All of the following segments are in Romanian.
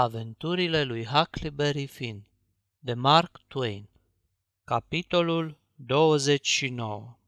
Aventurile lui Huckleberry Finn de Mark Twain Capitolul 29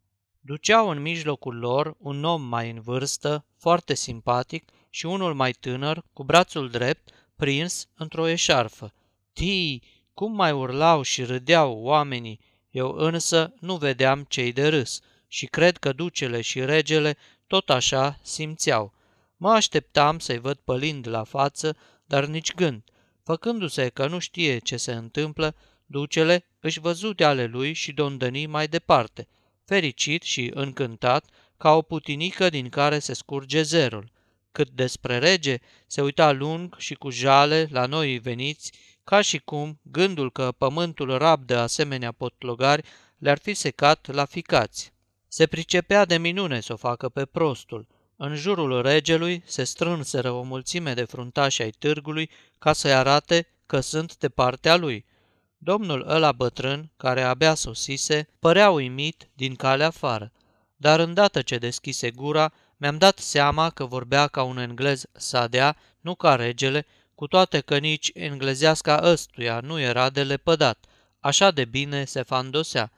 Duceau în mijlocul lor un om mai în vârstă, foarte simpatic, și unul mai tânăr, cu brațul drept, prins într-o eșarfă. Tii, cum mai urlau și râdeau oamenii, eu însă nu vedeam cei de râs și cred că ducele și regele tot așa simțeau. Mă așteptam să-i văd pălind la față, dar nici gând. Făcându-se că nu știe ce se întâmplă, ducele își văzu de ale lui și dondăni mai departe, fericit și încântat ca o putinică din care se scurge zerul. Cât despre rege, se uita lung și cu jale la noi veniți, ca și cum gândul că pământul rab de asemenea potlogari le-ar fi secat la ficați. Se pricepea de minune să o facă pe prostul – în jurul regelui se strânseră o mulțime de fruntași ai târgului ca să-i arate că sunt de partea lui. Domnul ăla bătrân, care abia sosise, părea uimit din calea afară, dar îndată ce deschise gura, mi-am dat seama că vorbea ca un englez sadea, nu ca regele, cu toate că nici englezeasca ăstuia nu era de lepădat. Așa de bine se fandosea.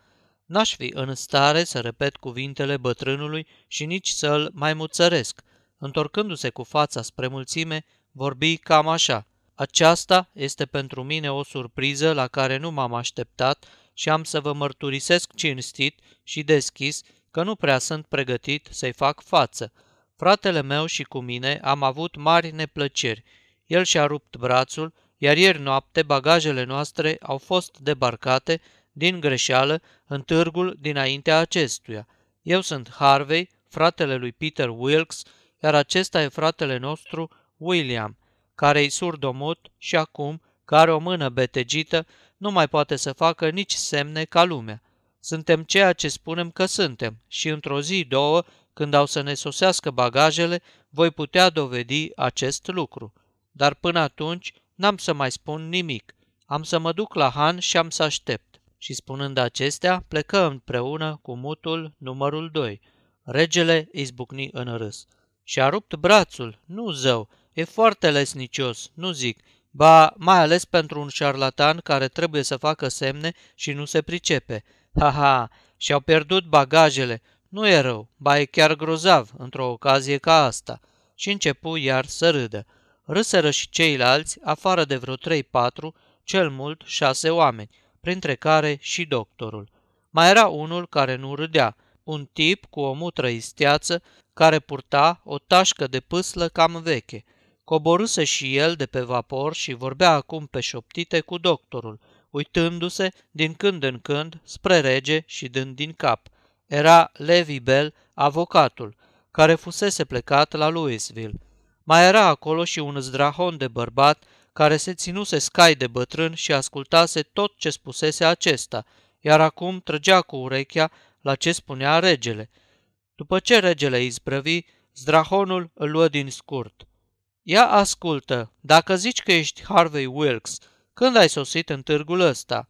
N-aș fi în stare să repet cuvintele bătrânului și nici să-l mai muțăresc. Întorcându-se cu fața spre mulțime, vorbi cam așa. Aceasta este pentru mine o surpriză la care nu m-am așteptat și am să vă mărturisesc cinstit și deschis că nu prea sunt pregătit să-i fac față. Fratele meu și cu mine am avut mari neplăceri. El și-a rupt brațul, iar ieri noapte bagajele noastre au fost debarcate din greșeală în târgul dinaintea acestuia. Eu sunt Harvey, fratele lui Peter Wilkes, iar acesta e fratele nostru, William, care-i surdomut și acum, care o mână betegită, nu mai poate să facă nici semne ca lumea. Suntem ceea ce spunem că suntem și într-o zi, două, când au să ne sosească bagajele, voi putea dovedi acest lucru. Dar până atunci n-am să mai spun nimic. Am să mă duc la Han și am să aștept și spunând acestea, plecă împreună cu mutul numărul 2. Regele izbucni în râs. Și-a rupt brațul, nu zău, e foarte lesnicios, nu zic, ba mai ales pentru un șarlatan care trebuie să facă semne și nu se pricepe. Ha-ha, și-au pierdut bagajele, nu e rău, ba e chiar grozav într-o ocazie ca asta. Și începu iar să râdă. Râseră și ceilalți, afară de vreo trei-patru, cel mult șase oameni, printre care și doctorul. Mai era unul care nu râdea, un tip cu o mutră isteață care purta o tașcă de pâslă cam veche. Coborâse și el de pe vapor și vorbea acum pe șoptite cu doctorul, uitându-se din când în când spre rege și dând din cap. Era Levi Bell, avocatul, care fusese plecat la Louisville. Mai era acolo și un zdrahon de bărbat care se ținuse scai de bătrân și ascultase tot ce spusese acesta, iar acum trăgea cu urechea la ce spunea regele. După ce regele izbrăvi, zdrahonul îl luă din scurt. Ia ascultă, dacă zici că ești Harvey Wilkes, când ai sosit în târgul ăsta?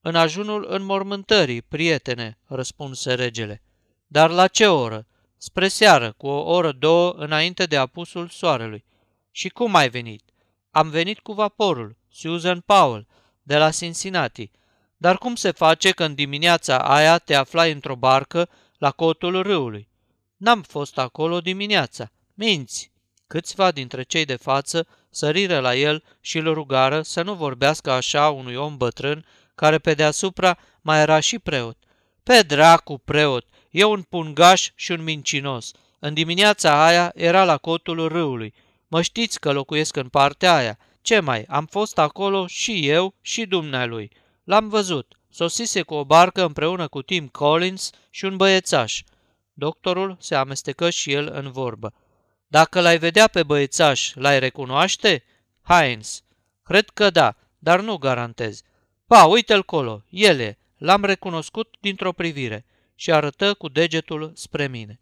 În ajunul înmormântării, prietene, răspunse regele. Dar la ce oră? Spre seară, cu o oră două înainte de apusul soarelui. Și cum ai venit? Am venit cu vaporul, Susan Powell, de la Cincinnati. Dar cum se face că în dimineața aia te aflai într-o barcă la cotul râului? N-am fost acolo dimineața. Minți! Câțiva dintre cei de față săriră la el și îl rugară să nu vorbească așa unui om bătrân care pe deasupra mai era și preot. Pe dracu, preot! E un pungaș și un mincinos. În dimineața aia era la cotul râului Mă știți că locuiesc în partea aia. Ce mai, am fost acolo și eu și dumnealui. L-am văzut. Sosise cu o barcă împreună cu Tim Collins și un băiețaș. Doctorul se amestecă și el în vorbă. Dacă l-ai vedea pe băiețaș, l-ai recunoaște? Heinz. Cred că da, dar nu garantez. Pa, uite-l colo, el e. L-am recunoscut dintr-o privire și arătă cu degetul spre mine.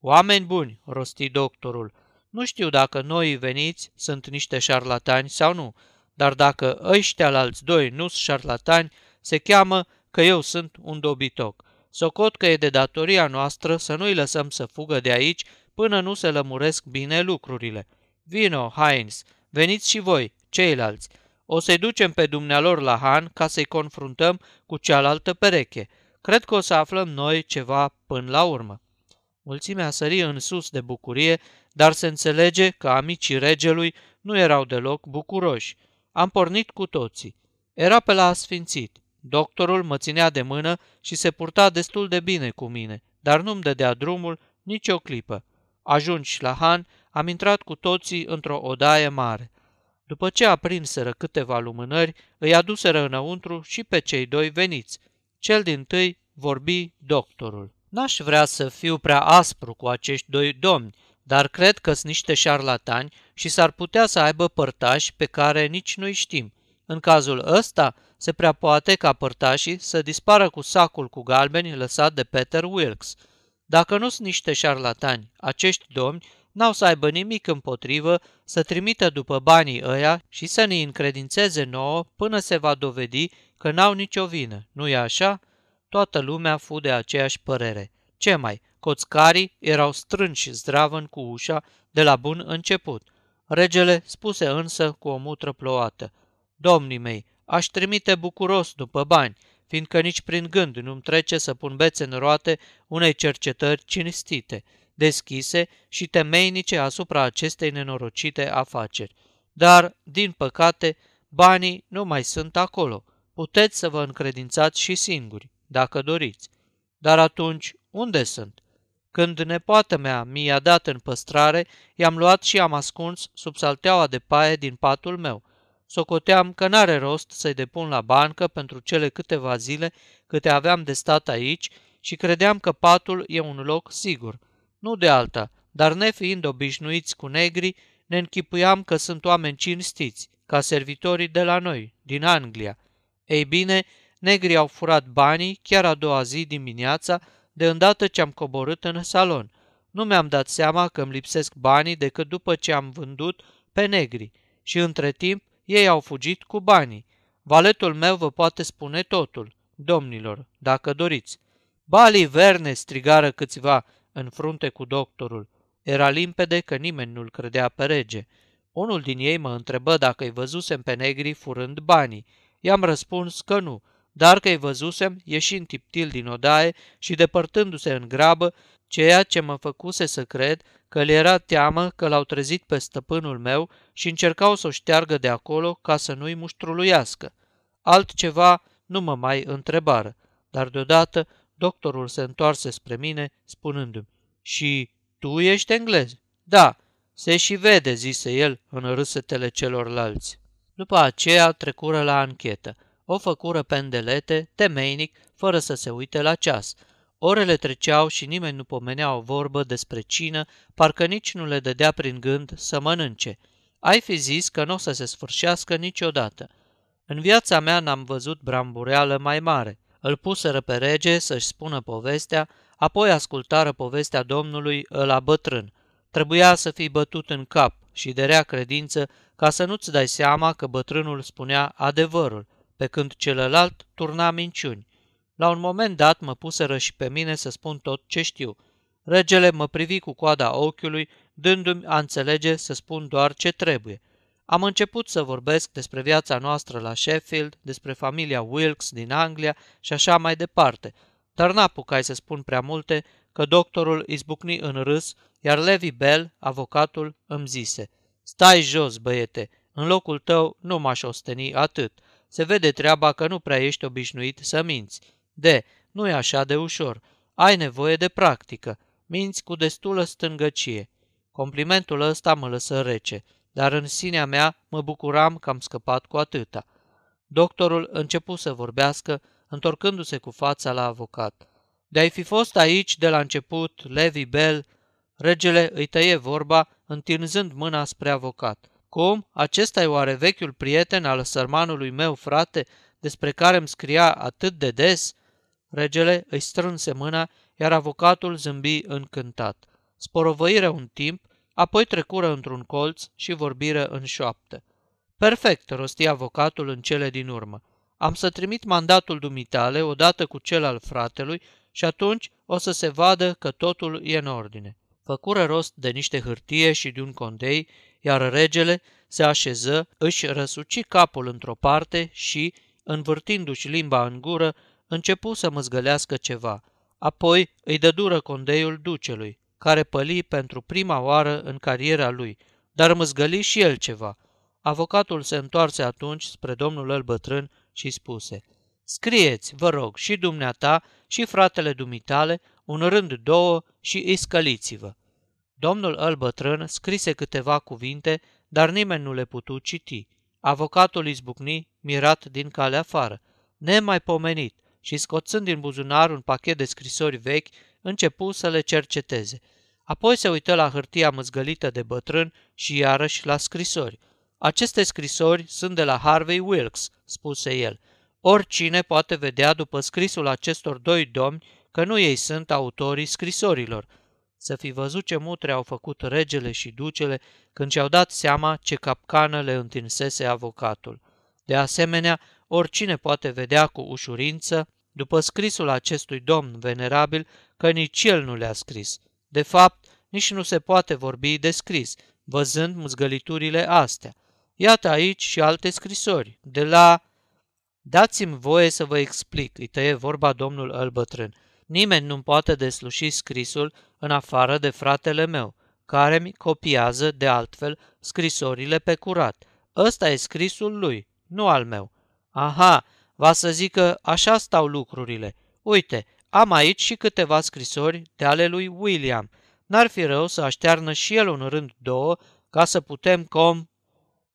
Oameni buni, rosti doctorul, nu știu dacă noi veniți sunt niște șarlatani sau nu, dar dacă ăștia alți doi nu sunt șarlatani, se cheamă că eu sunt un dobitoc. Socot că e de datoria noastră să nu-i lăsăm să fugă de aici până nu se lămuresc bine lucrurile. Vino, Heinz, veniți și voi, ceilalți. O să-i ducem pe dumnealor la Han ca să-i confruntăm cu cealaltă pereche. Cred că o să aflăm noi ceva până la urmă. Mulțimea sări în sus de bucurie, dar se înțelege că amicii regelui nu erau deloc bucuroși. Am pornit cu toții. Era pe la asfințit. Doctorul mă ținea de mână și se purta destul de bine cu mine, dar nu-mi dădea drumul nici o clipă. Ajungi la Han, am intrat cu toții într-o odaie mare. După ce aprinseră câteva lumânări, îi aduseră înăuntru și pe cei doi veniți. Cel din tâi vorbi doctorul. N-aș vrea să fiu prea aspru cu acești doi domni, dar cred că sunt niște șarlatani și s-ar putea să aibă părtași pe care nici nu-i știm. În cazul ăsta, se prea poate ca părtașii să dispară cu sacul cu galbeni lăsat de Peter Wilkes. Dacă nu sunt niște șarlatani, acești domni n-au să aibă nimic împotrivă să trimită după banii ăia și să ne încredințeze nouă până se va dovedi că n-au nicio vină, nu-i așa? Toată lumea fu de aceeași părere. Ce mai, coțcarii erau strânși zdravăn cu ușa de la bun început. Regele spuse însă cu o mutră plouată. Domnii mei, aș trimite bucuros după bani, fiindcă nici prin gând nu-mi trece să pun bețe în roate unei cercetări cinstite, deschise și temeinice asupra acestei nenorocite afaceri. Dar, din păcate, banii nu mai sunt acolo. Puteți să vă încredințați și singuri, dacă doriți. Dar atunci, unde sunt? Când nepoată mea mi-a dat în păstrare, i-am luat și am ascuns sub salteaua de paie din patul meu. Socoteam că n-are rost să-i depun la bancă pentru cele câteva zile câte aveam de stat aici și credeam că patul e un loc sigur. Nu de alta, dar nefiind obișnuiți cu negri, ne închipuiam că sunt oameni cinstiți, ca servitorii de la noi, din Anglia. Ei bine, negrii au furat banii chiar a doua zi dimineața, de îndată ce am coborât în salon. Nu mi-am dat seama că îmi lipsesc banii decât după ce am vândut pe negri și între timp ei au fugit cu banii. Valetul meu vă poate spune totul, domnilor, dacă doriți. Bali verne, strigară câțiva în frunte cu doctorul. Era limpede că nimeni nu-l credea pe rege. Unul din ei mă întrebă dacă îi văzusem pe negri furând banii. I-am răspuns că nu, dar că îi văzusem ieșind tiptil din odaie și depărtându-se în grabă, ceea ce mă făcuse să cred că le era teamă că l-au trezit pe stăpânul meu și încercau să o șteargă de acolo ca să nu-i muștruluiască. Altceva nu mă mai întrebară, dar deodată doctorul se întoarse spre mine, spunându-mi, Și tu ești englez? Da, se și vede, zise el în râsetele celorlalți. După aceea trecură la anchetă. O făcură pendelete, temeinic, fără să se uite la ceas. Orele treceau și nimeni nu pomenea o vorbă despre cină, parcă nici nu le dădea prin gând să mănânce. Ai fi zis că nu o să se sfârșească niciodată. În viața mea n-am văzut brambureală mai mare. Îl puseră pe rege să-și spună povestea, apoi ascultară povestea domnului la bătrân. Trebuia să fii bătut în cap și de rea credință ca să nu-ți dai seama că bătrânul spunea adevărul, pe când celălalt turna minciuni. La un moment dat mă puseră și pe mine să spun tot ce știu. Regele mă privi cu coada ochiului, dându-mi a înțelege să spun doar ce trebuie. Am început să vorbesc despre viața noastră la Sheffield, despre familia Wilkes din Anglia și așa mai departe, dar n-apucai să spun prea multe, că doctorul izbucni în râs, iar Levi Bell, avocatul, îmi zise Stai jos, băiete, în locul tău nu m-aș osteni atât. Se vede treaba că nu prea ești obișnuit să minți. De, nu e așa de ușor. Ai nevoie de practică. Minți cu destulă stângăcie. Complimentul ăsta mă lăsă rece, dar în sinea mea mă bucuram că am scăpat cu atâta. Doctorul începu să vorbească, întorcându-se cu fața la avocat. De-ai fi fost aici de la început, Levi Bell, regele îi tăie vorba, întinzând mâna spre avocat. Cum? Acesta e oare vechiul prieten al sărmanului meu frate, despre care îmi scria atât de des? Regele îi strânse mâna, iar avocatul zâmbi încântat. Sporovăiră un timp, apoi trecură într-un colț și vorbiră în șoaptă. Perfect, rosti avocatul în cele din urmă. Am să trimit mandatul dumitale odată cu cel al fratelui și atunci o să se vadă că totul e în ordine. Făcură rost de niște hârtie și de un condei, iar regele se așeză, își răsuci capul într-o parte și, învârtindu-și limba în gură, începu să măzgălească ceva. Apoi îi dădură condeiul ducelui, care păli pentru prima oară în cariera lui, dar măzgăli și el ceva. Avocatul se întoarse atunci spre domnul el bătrân și spuse, Scrieți, vă rog, și dumneata și fratele dumitale, un rând două și îi scăliți-vă. Domnul îl bătrân scrise câteva cuvinte, dar nimeni nu le putu citi. Avocatul izbucni, mirat din calea afară, nemaipomenit, și scoțând din buzunar un pachet de scrisori vechi, începu să le cerceteze. Apoi se uită la hârtia măzgălită de bătrân și iarăși la scrisori. Aceste scrisori sunt de la Harvey Wilkes, spuse el. Oricine poate vedea după scrisul acestor doi domni că nu ei sunt autorii scrisorilor. Să fi văzut ce mutre au făcut regele și ducele când și-au dat seama ce capcană le întinsese avocatul. De asemenea, oricine poate vedea cu ușurință, după scrisul acestui domn venerabil, că nici el nu le-a scris. De fapt, nici nu se poate vorbi de scris, văzând muzgăliturile astea. Iată aici și alte scrisori, de la... Dați-mi voie să vă explic, îi tăie vorba domnul îl bătrân. Nimeni nu poate desluși scrisul în afară de fratele meu, care mi copiază, de altfel, scrisorile pe curat. Ăsta e scrisul lui, nu al meu. Aha, va să zică așa stau lucrurile. Uite, am aici și câteva scrisori de ale lui William. N-ar fi rău să aștearnă și el un rând două ca să putem com...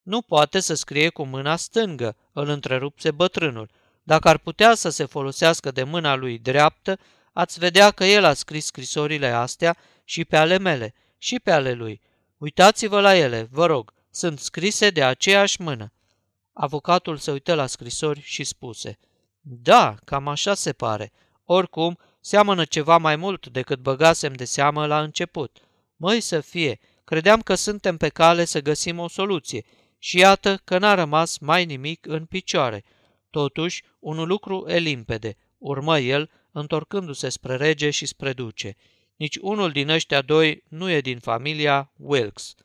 Nu poate să scrie cu mâna stângă, îl întrerupse bătrânul. Dacă ar putea să se folosească de mâna lui dreaptă, ați vedea că el a scris scrisorile astea și pe ale mele, și pe ale lui. Uitați-vă la ele, vă rog, sunt scrise de aceeași mână. Avocatul se uită la scrisori și spuse, Da, cam așa se pare. Oricum, seamănă ceva mai mult decât băgasem de seamă la început. Măi să fie, credeam că suntem pe cale să găsim o soluție și iată că n-a rămas mai nimic în picioare. Totuși, un lucru e limpede, urmă el, întorcându-se spre rege și spre duce. Nici unul din ăștia doi nu e din familia Wilkes.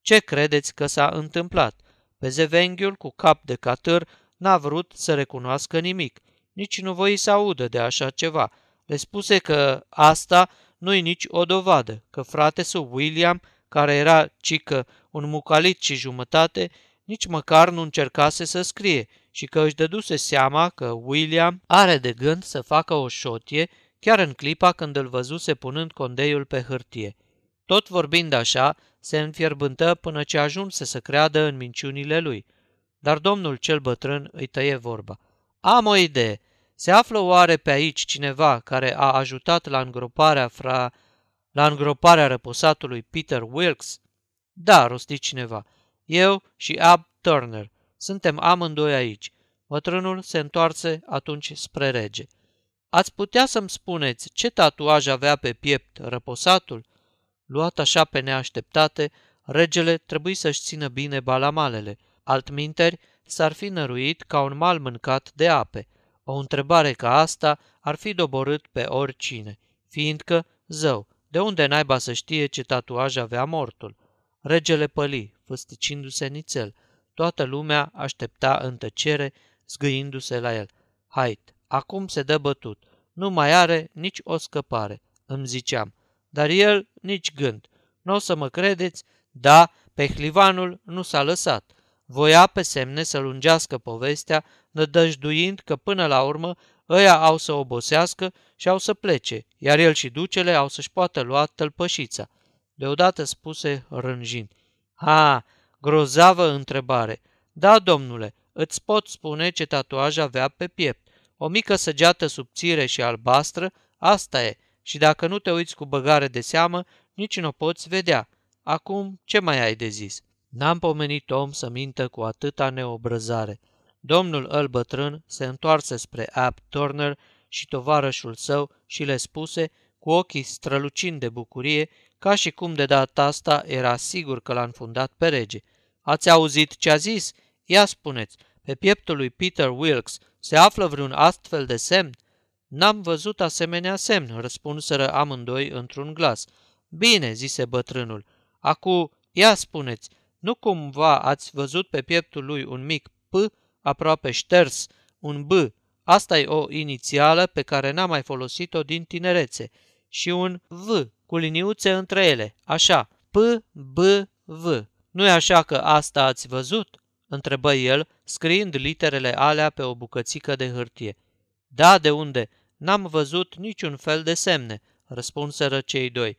Ce credeți că s-a întâmplat? Bezevenghiul, cu cap de catâr, n-a vrut să recunoască nimic, nici nu voi să audă de așa ceva. Le spuse că asta nu-i nici o dovadă, că frate său William, care era cică un mucalit și jumătate, nici măcar nu încercase să scrie și că își dăduse seama că William are de gând să facă o șotie chiar în clipa când îl văzuse punând condeiul pe hârtie. Tot vorbind așa, se înfierbântă până ce ajunse să creadă în minciunile lui. Dar domnul cel bătrân îi tăie vorba. Am o idee. Se află oare pe aici cineva care a ajutat la îngroparea fra... la îngroparea răposatului Peter Wilkes? Da, rosti cineva. Eu și Ab Turner. Suntem amândoi aici. Bătrânul se întoarse atunci spre rege. Ați putea să-mi spuneți ce tatuaj avea pe piept răposatul? Luat așa pe neașteptate, regele trebuie să-și țină bine balamalele, altminteri s-ar fi năruit ca un mal mâncat de ape. O întrebare ca asta ar fi doborât pe oricine, fiindcă, zău, de unde naiba să știe ce tatuaj avea mortul? Regele păli, făsticindu-se nițel. Toată lumea aștepta în tăcere, zgâindu-se la el. Hait, acum se dă bătut. Nu mai are nici o scăpare, îmi ziceam. Dar el nici gând. Nu o să mă credeți? Da, pe hlivanul nu s-a lăsat. Voia pe semne să lungească povestea, nădăjduind că până la urmă ăia au să obosească și au să plece, iar el și ducele au să-și poată lua tălpășița. Deodată spuse rânjind. Ha, grozavă întrebare. Da, domnule, îți pot spune ce tatuaj avea pe piept. O mică săgeată subțire și albastră, asta e, și dacă nu te uiți cu băgare de seamă, nici nu poți vedea. Acum, ce mai ai de zis? N-am pomenit om să mintă cu atâta neobrăzare. Domnul îl bătrân se întoarse spre Ab Turner și tovarășul său și le spuse, cu ochii strălucind de bucurie, ca și cum de data asta era sigur că l-a înfundat pe rege. Ați auzit ce a zis? Ia spuneți, pe pieptul lui Peter Wilkes se află vreun astfel de semn? N-am văzut asemenea semn, răspunseră amândoi într-un glas. Bine, zise bătrânul. Acu, ia spuneți, Nu cumva ați văzut pe pieptul lui un mic P aproape șters, un B, asta e o inițială pe care n-am mai folosit-o din tinerețe, și un V cu liniuțe între ele, așa, P, B, V. nu e așa că asta ați văzut? întrebă el, scriind literele alea pe o bucățică de hârtie. Da, de unde? N-am văzut niciun fel de semne, răspunseră cei doi.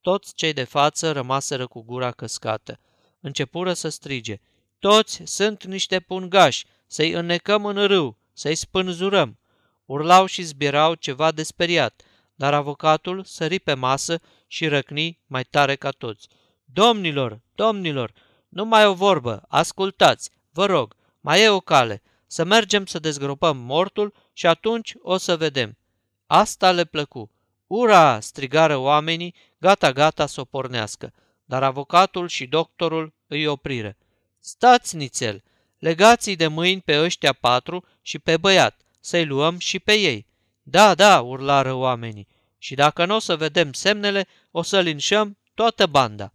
Toți cei de față rămaseră cu gura căscată. Începură să strige. Toți sunt niște pungași, să-i înnecăm în râu, să-i spânzurăm. Urlau și zbierau ceva de speriat, dar avocatul sări pe masă și răcni mai tare ca toți. Domnilor, domnilor, nu mai o vorbă, ascultați, vă rog, mai e o cale, să mergem să dezgropăm mortul și atunci o să vedem. Asta le plăcu. Ura! strigară oamenii, gata-gata să o pornească, dar avocatul și doctorul îi opriră. Stați nițel, legați-i de mâini pe ăștia patru și pe băiat, să-i luăm și pe ei. Da, da, urlară oamenii, și dacă nu o să vedem semnele, o să linșăm toată banda.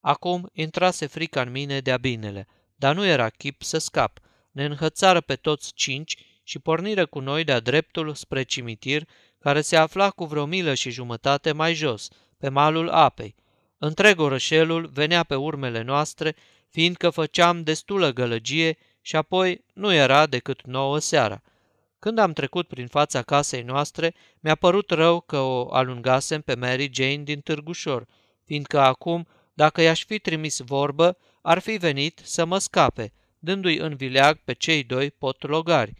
Acum intrase frica în mine de-a binele, dar nu era chip să scap. Ne înhățară pe toți cinci și porniră cu noi de-a dreptul spre cimitir, care se afla cu vreo milă și jumătate mai jos, pe malul apei. Întreg orășelul venea pe urmele noastre, fiindcă făceam destulă gălăgie și apoi nu era decât nouă seara. Când am trecut prin fața casei noastre, mi-a părut rău că o alungasem pe Mary Jane din Târgușor, fiindcă acum, dacă i-aș fi trimis vorbă, ar fi venit să mă scape, dându-i în vileag pe cei doi potlogari.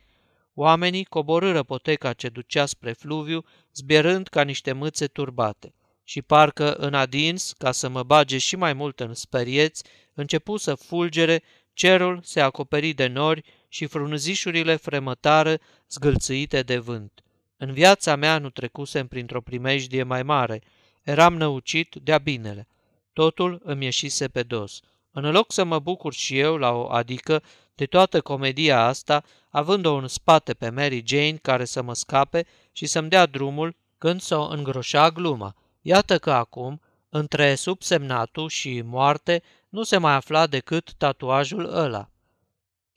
Oamenii coborâră poteca ce ducea spre fluviu, zbierând ca niște mâțe turbate. Și parcă în adins, ca să mă bage și mai mult în sperieți, începu să fulgere, cerul se acoperi de nori și frunzișurile fremătară zgâlțâite de vânt. În viața mea nu trecusem printr-o primejdie mai mare. Eram năucit de-a binele. Totul îmi ieșise pe dos. În loc să mă bucur și eu la o adică de toată comedia asta, având-o în spate pe Mary Jane care să mă scape și să-mi dea drumul când s-o îngroșa gluma. Iată că acum, între subsemnatul și moarte, nu se mai afla decât tatuajul ăla.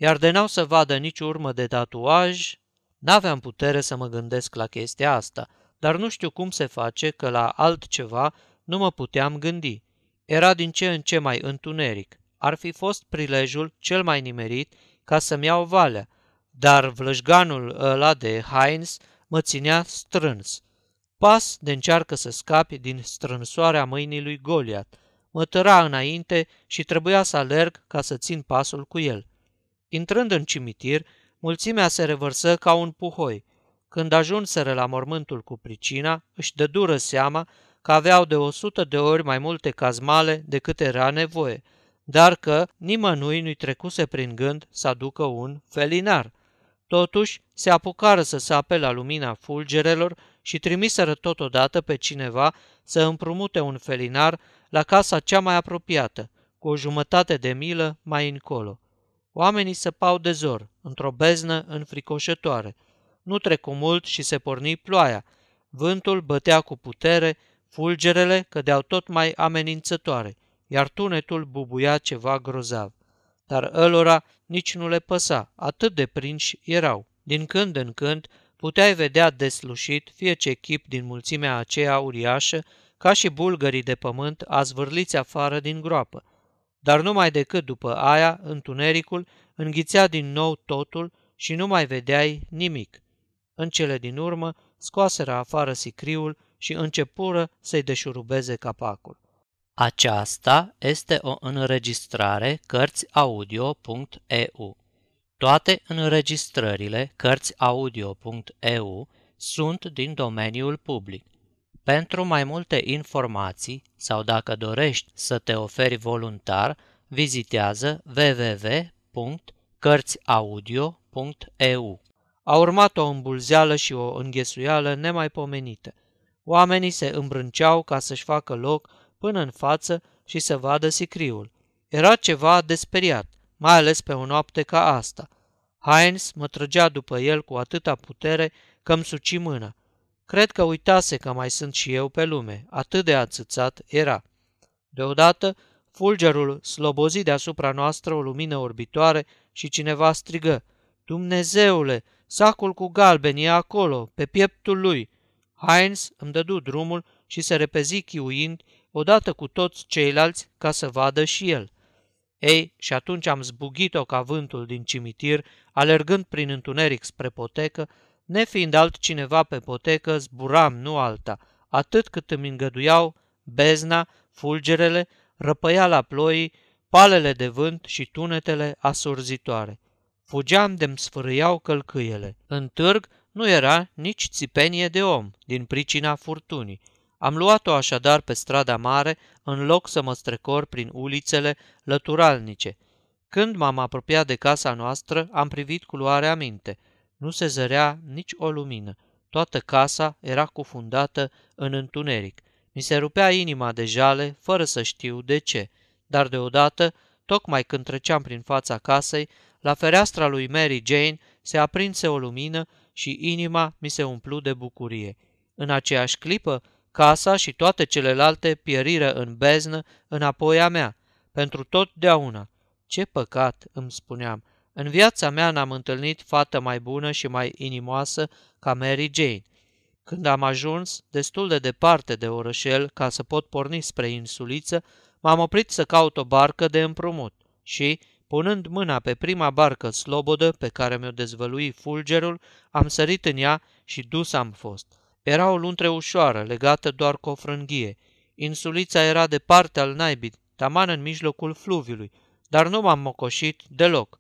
Iar de n-au să vadă nici urmă de tatuaj, n-aveam putere să mă gândesc la chestia asta, dar nu știu cum se face că la altceva nu mă puteam gândi. Era din ce în ce mai întuneric. Ar fi fost prilejul cel mai nimerit ca să-mi iau valea, dar vlășganul ăla de Heinz mă ținea strâns. Pas de încearcă să scapi din strânsoarea mâinii lui Goliat. Mă tăra înainte și trebuia să alerg ca să țin pasul cu el. Intrând în cimitir, mulțimea se revărsă ca un puhoi. Când ajunseră la mormântul cu pricina, își dă dură seama că aveau de o sută de ori mai multe cazmale decât era nevoie, dar că nimănui nu-i trecuse prin gând să aducă un felinar. Totuși, se apucară să sape la lumina fulgerelor și trimiseră totodată pe cineva să împrumute un felinar la casa cea mai apropiată, cu o jumătate de milă mai încolo. Oamenii săpau de zor, într-o beznă înfricoșătoare. Nu trecu mult și se porni ploaia. Vântul bătea cu putere, fulgerele cădeau tot mai amenințătoare, iar tunetul bubuia ceva grozav. Dar ălora nici nu le păsa, atât de prinși erau. Din când în când puteai vedea deslușit fie ce chip din mulțimea aceea uriașă, ca și bulgării de pământ azvârliți afară din groapă. Dar numai decât după aia, întunericul înghițea din nou totul și nu mai vedeai nimic. În cele din urmă, scoaseră afară sicriul și începură să-i deșurubeze capacul. Aceasta este o înregistrare Cărțiaudio.eu. Toate înregistrările Cărțiaudio.eu sunt din domeniul public. Pentru mai multe informații sau dacă dorești să te oferi voluntar, vizitează www.cărțiaudio.eu. A urmat o îmbulzeală și o înghesuială nemaipomenite. Oamenii se îmbrânceau ca să-și facă loc până în față și să vadă sicriul. Era ceva desperiat, mai ales pe o noapte ca asta. Heinz mă trăgea după el cu atâta putere că îmi suci mâna. Cred că uitase că mai sunt și eu pe lume, atât de ațățat era. Deodată, fulgerul slobozi deasupra noastră o lumină orbitoare și cineva strigă, Dumnezeule, sacul cu galben e acolo, pe pieptul lui. Heinz îmi dădu drumul și se repezi chiuind, odată cu toți ceilalți, ca să vadă și el. Ei, și atunci am zbugit-o ca vântul din cimitir, alergând prin întuneric spre potecă, nefiind altcineva pe potecă, zburam, nu alta, atât cât îmi îngăduiau bezna, fulgerele, răpăiala ploii, palele de vânt și tunetele asurzitoare. Fugeam de-mi sfârâiau călcâiele. În târg nu era nici țipenie de om, din pricina furtunii. Am luat-o așadar pe strada mare, în loc să mă strecor prin ulițele lăturalnice. Când m-am apropiat de casa noastră, am privit cu luare aminte. Nu se zărea nici o lumină. Toată casa era cufundată în întuneric. Mi se rupea inima de jale, fără să știu de ce. Dar deodată, tocmai când treceam prin fața casei, la fereastra lui Mary Jane se aprinse o lumină și inima mi se umplu de bucurie. În aceeași clipă, casa și toate celelalte pieriră în beznă înapoi a mea, pentru totdeauna. Ce păcat, îmi spuneam, în viața mea n-am întâlnit fată mai bună și mai inimoasă ca Mary Jane. Când am ajuns destul de departe de orășel ca să pot porni spre insuliță, m-am oprit să caut o barcă de împrumut și, punând mâna pe prima barcă slobodă pe care mi-o dezvălui fulgerul, am sărit în ea și dus am fost. Era o luntre ușoară, legată doar cu o frânghie. Insulița era de parte al naibii, taman în mijlocul fluviului, dar nu m-am mocoșit deloc.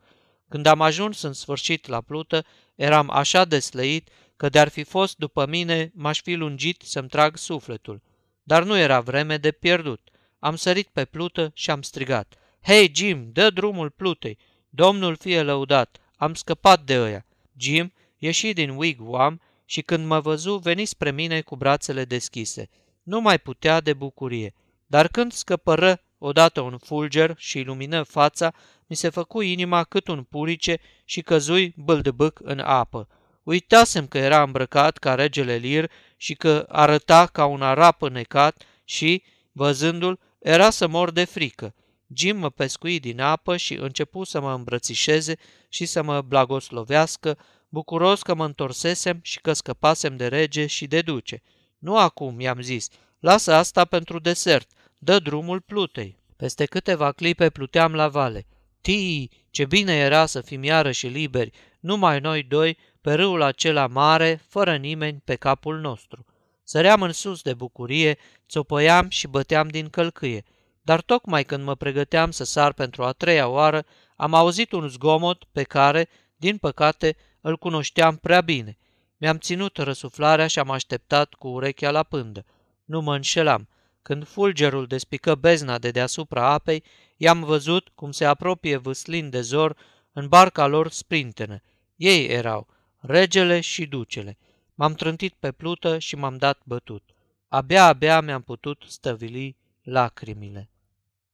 Când am ajuns în sfârșit la plută, eram așa deslăit că de-ar fi fost după mine, m-aș fi lungit să-mi trag sufletul. Dar nu era vreme de pierdut. Am sărit pe plută și am strigat. Hei, Jim, dă drumul plutei! Domnul fie lăudat! Am scăpat de ăia! Jim ieși din wigwam și când mă văzu, veni spre mine cu brațele deschise. Nu mai putea de bucurie. Dar când scăpără odată un fulger și ilumină fața, mi se făcu inima cât un purice și căzui bâldăbâc în apă. Uitasem că era îmbrăcat ca regele Lir și că arăta ca un arap înecat și, văzându-l, era să mor de frică. Jim mă pescui din apă și începu să mă îmbrățișeze și să mă blagoslovească, bucuros că mă întorsesem și că scăpasem de rege și de duce. Nu acum, i-am zis, lasă asta pentru desert, dă drumul plutei. Peste câteva clipe pluteam la vale. Tii, ce bine era să fim iarăși liberi, numai noi doi, pe râul acela mare, fără nimeni pe capul nostru. Săream în sus de bucurie, țopăiam și băteam din călcâie. Dar tocmai când mă pregăteam să sar pentru a treia oară, am auzit un zgomot pe care, din păcate, îl cunoșteam prea bine. Mi-am ținut răsuflarea și am așteptat cu urechea la pândă. Nu mă înșelam. Când fulgerul despică bezna de deasupra apei, i-am văzut cum se apropie vâslind de zor în barca lor sprintenă. Ei erau, regele și ducele. M-am trântit pe plută și m-am dat bătut. Abia-abia mi-am putut stăvili lacrimile.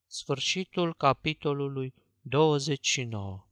Sfârșitul capitolului 29